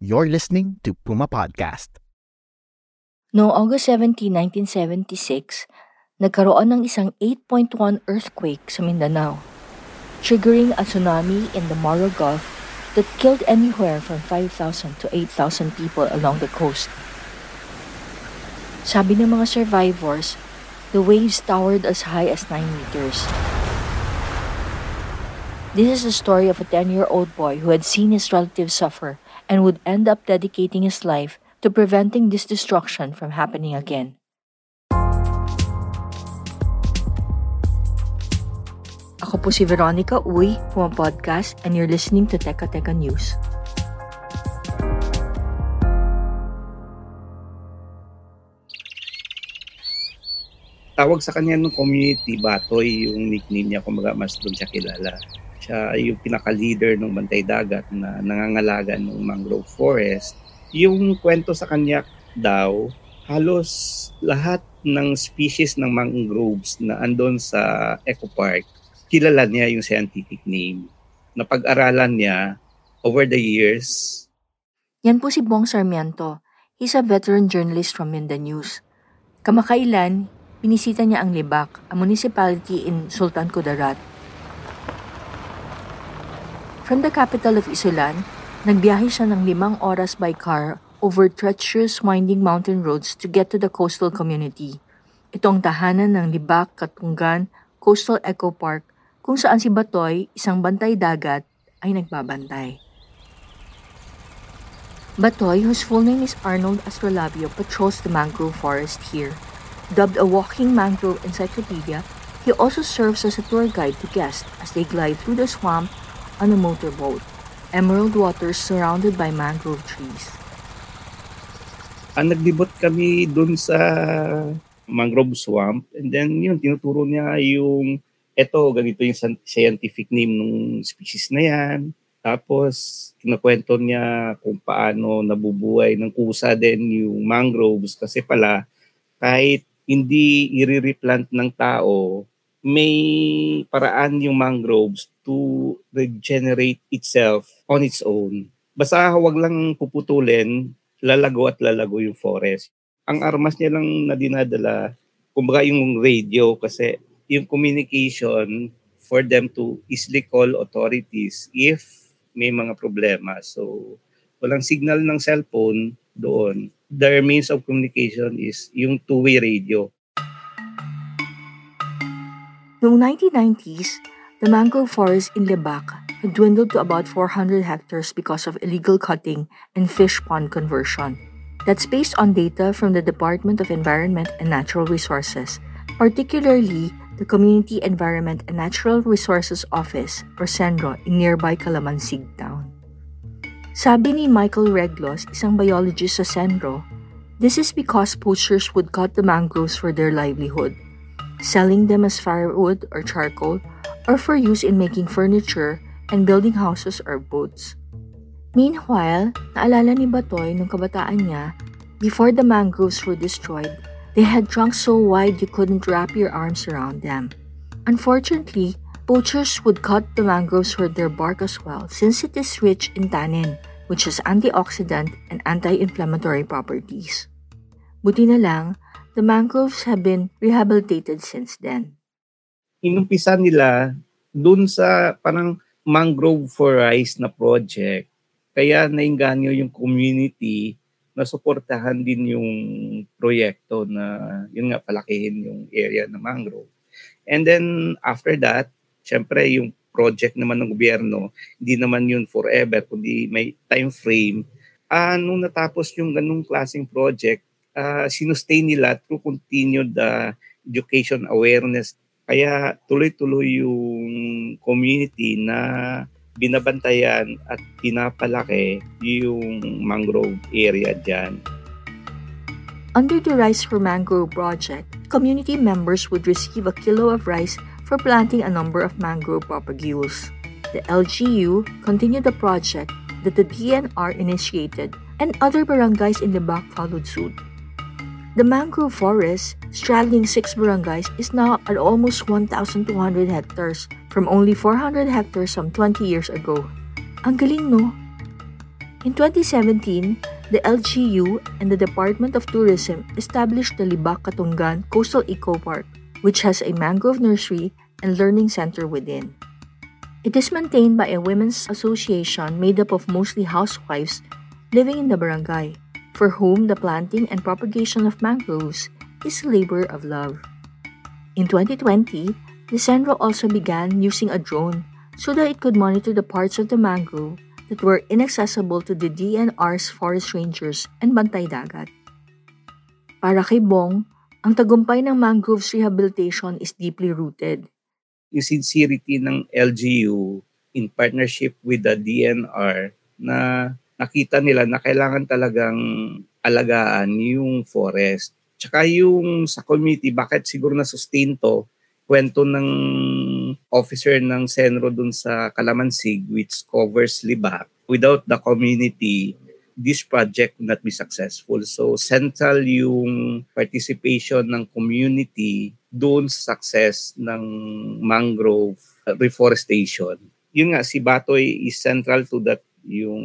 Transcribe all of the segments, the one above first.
You're listening to Puma Podcast. Noong August 17, 1976, nagkaroon ng isang 8.1 earthquake sa Mindanao, triggering a tsunami in the Moro Gulf that killed anywhere from 5,000 to 8,000 people along the coast. Sabi ng mga survivors, the waves towered as high as 9 meters. This is the story of a 10-year-old boy who had seen his relatives suffer and would end up dedicating his life to preventing this destruction from happening again. Ako po si Veronica Uy, Puma Podcast, and you're listening to Teka Teka News. Tawag sa kanya ng community, Batoy, yung nickname niya, kumbaga mas doon siya kilala. Siya yung pinaka-leader ng Bantay Dagat na nangangalaga ng mangrove forest. Yung kwento sa kanya daw, halos lahat ng species ng mangroves na andon sa Eco Park, kilala niya yung scientific name. Napag-aralan niya over the years. Yan po si Bong Sarmiento. He's a veteran journalist from Mindanews. Kamakailan, binisita niya ang Libak, a municipality in Sultan Kudarat. From the capital of Isulan, nagbiyahe siya ng limang oras by car over treacherous winding mountain roads to get to the coastal community. Ito ang tahanan ng Libak, Katunggan, Coastal Eco Park, kung saan si Batoy, isang bantay dagat, ay nagbabantay. Batoy, whose full name is Arnold Astrolabio, patrols the mangrove forest here. Dubbed a walking mangrove encyclopedia, he also serves as a tour guide to guests as they glide through the swamp on a motorboat. Emerald waters surrounded by mangrove trees. Ang naglibot kami dun sa mangrove swamp and then yun, tinuturo niya yung eto, ganito yung scientific name ng species na yan. Tapos, kinukwento niya kung paano nabubuhay ng kusa din yung mangroves kasi pala kahit hindi i-replant ng tao, may paraan yung mangroves to regenerate itself on its own. Basta wag lang puputulin, lalago at lalago yung forest. Ang armas niya lang na dinadala, kumbaga yung radio kasi yung communication for them to easily call authorities if may mga problema. So, walang signal ng cellphone doon their means of communication is yung two-way radio. Noong 1990s, the mangrove forest in Lebac had dwindled to about 400 hectares because of illegal cutting and fish pond conversion. That's based on data from the Department of Environment and Natural Resources, particularly the Community Environment and Natural Resources Office, or CENRO, in nearby Calamansig town. Sabi ni Michael Reglos, isang biologist sa Senro, this is because poachers would cut the mangroves for their livelihood, selling them as firewood or charcoal, or for use in making furniture and building houses or boats. Meanwhile, naalala ni Batoy nung kabataan niya, before the mangroves were destroyed, they had trunks so wide you couldn't wrap your arms around them. Unfortunately, Poachers would cut the mangroves for their bark as well since it is rich in tannin, which has antioxidant and anti-inflammatory properties. Buti na lang, the mangroves have been rehabilitated since then. Inumpisa nila dun sa parang mangrove for rice na project. Kaya nainganyo yung community na suportahan din yung proyekto na yun nga palakihin yung area ng mangrove. And then after that, syempre yung project naman ng gobyerno, hindi naman yun forever, kundi may time frame. Uh, nung natapos yung ganung klaseng project, uh, sinustain nila uh, education awareness Kaya tuloy-tuloy yung community na binabantayan at pinapalaki yung mangrove area dyan. Under the Rice for Mangrove project, community members would receive a kilo of rice for planting a number of mangrove propagules. The LGU continued the project that the DNR initiated and other barangays in the back followed suit. The mangrove forest, straddling six barangays, is now at almost 1,200 hectares from only 400 hectares some 20 years ago. Ang galing, no? In 2017, the LGU and the Department of Tourism established the Libak Katungan Coastal Eco Park, which has a mangrove nursery and learning center within. It is maintained by a women's association made up of mostly housewives living in the barangay, for whom the planting and propagation of mangroves is a labor of love. In 2020, the Centro also began using a drone so that it could monitor the parts of the mangrove that were inaccessible to the DNR's forest rangers and bantay dagat. Para kay Bong, ang tagumpay ng mangroves rehabilitation is deeply rooted. Yung sincerity ng LGU in partnership with the DNR na nakita nila na kailangan talagang alagaan yung forest. Tsaka yung sa community, bakit siguro na-sustain to, kwento ng officer ng Senro dun sa Kalamansig which covers Libak. Without the community, this project would not be successful. So central yung participation ng community doon sa success ng mangrove reforestation. Yun nga, si Batoy is central to that yung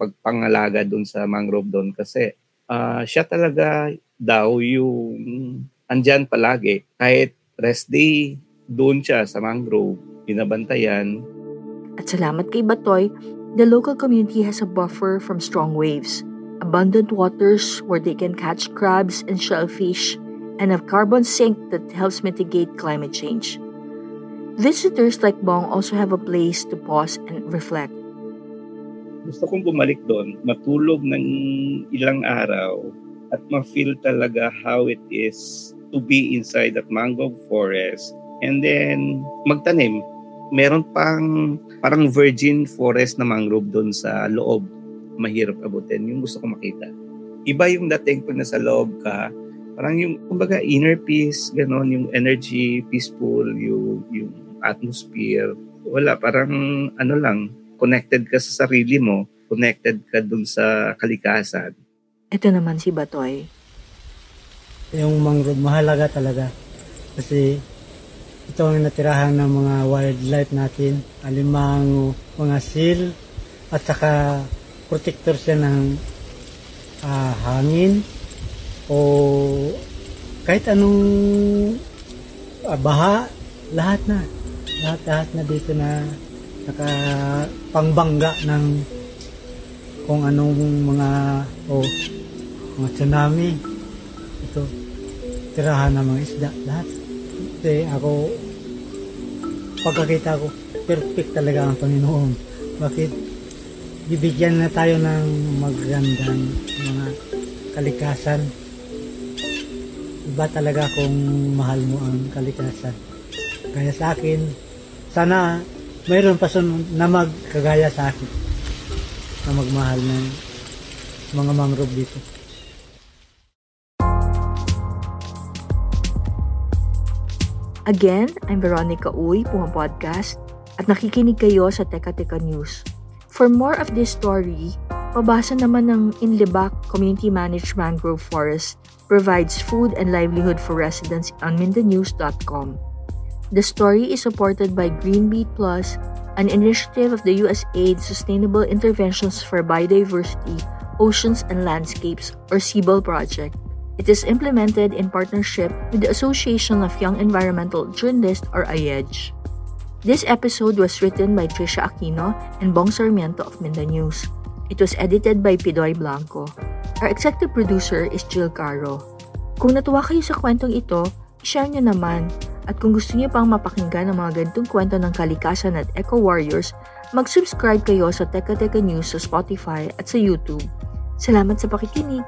pagpangalaga doon sa mangrove doon kasi uh, siya talaga daw yung andyan palagi kahit rest day doon siya sa mangrove, binabantayan. At salamat kay Batoy, the local community has a buffer from strong waves, abundant waters where they can catch crabs and shellfish, and a carbon sink that helps mitigate climate change. Visitors like Bong also have a place to pause and reflect. Gusto kong bumalik doon, matulog ng ilang araw at ma-feel talaga how it is to be inside that mangrove forest and then magtanim. Meron pang parang virgin forest na mangrove doon sa loob. Mahirap abutin. Yung gusto ko makita. Iba yung dating pag nasa loob ka, parang yung, kumbaga, inner peace, ganon, yung energy, peaceful, yung, yung atmosphere. Wala, parang ano lang, connected ka sa sarili mo, connected ka dun sa kalikasan. Ito naman si Batoy. Yung mangrove, mahalaga talaga. Kasi ito ang natirahan ng mga wildlife natin, alimang mga seal, at saka protector siya ng uh, hangin o kahit anong uh, baha, lahat na. Lahat-lahat na dito na nakapangbangga ng kung anong mga o oh, mga tsunami ito tirahan ng mga isda lahat kasi ako, pagkakita ko, perfect talaga ang Panginoon. Bakit? Bibigyan na tayo ng magandang mga kalikasan. Iba talaga kung mahal mo ang kalikasan. Kaya sa akin, sana mayroon pa na magkagaya sa akin na magmahal ng mga mangrove dito. Again, I'm Veronica Uy, Puma Podcast, at nakikinig kayo sa Teka Teka News. For more of this story, pabasa naman ng Inlibak Community Managed Mangrove Forest provides food and livelihood for residents on mindanews.com. The story is supported by Greenbeat Plus, an initiative of the USAID Sustainable Interventions for Biodiversity, Oceans and Landscapes, or CBIL project. It is implemented in partnership with the Association of Young Environmental Journalists or IEDGE. This episode was written by Trisha Aquino and Bong Sarmiento of Minda News. It was edited by Pidoy Blanco. Our executive producer is Jill Caro. Kung natuwa kayo sa kwentong ito, share nyo naman. At kung gusto niyo pang mapakinggan ng mga ganitong kwento ng kalikasan at Eco Warriors, mag-subscribe kayo sa Teka Teka News sa Spotify at sa YouTube. Salamat sa pakikinig!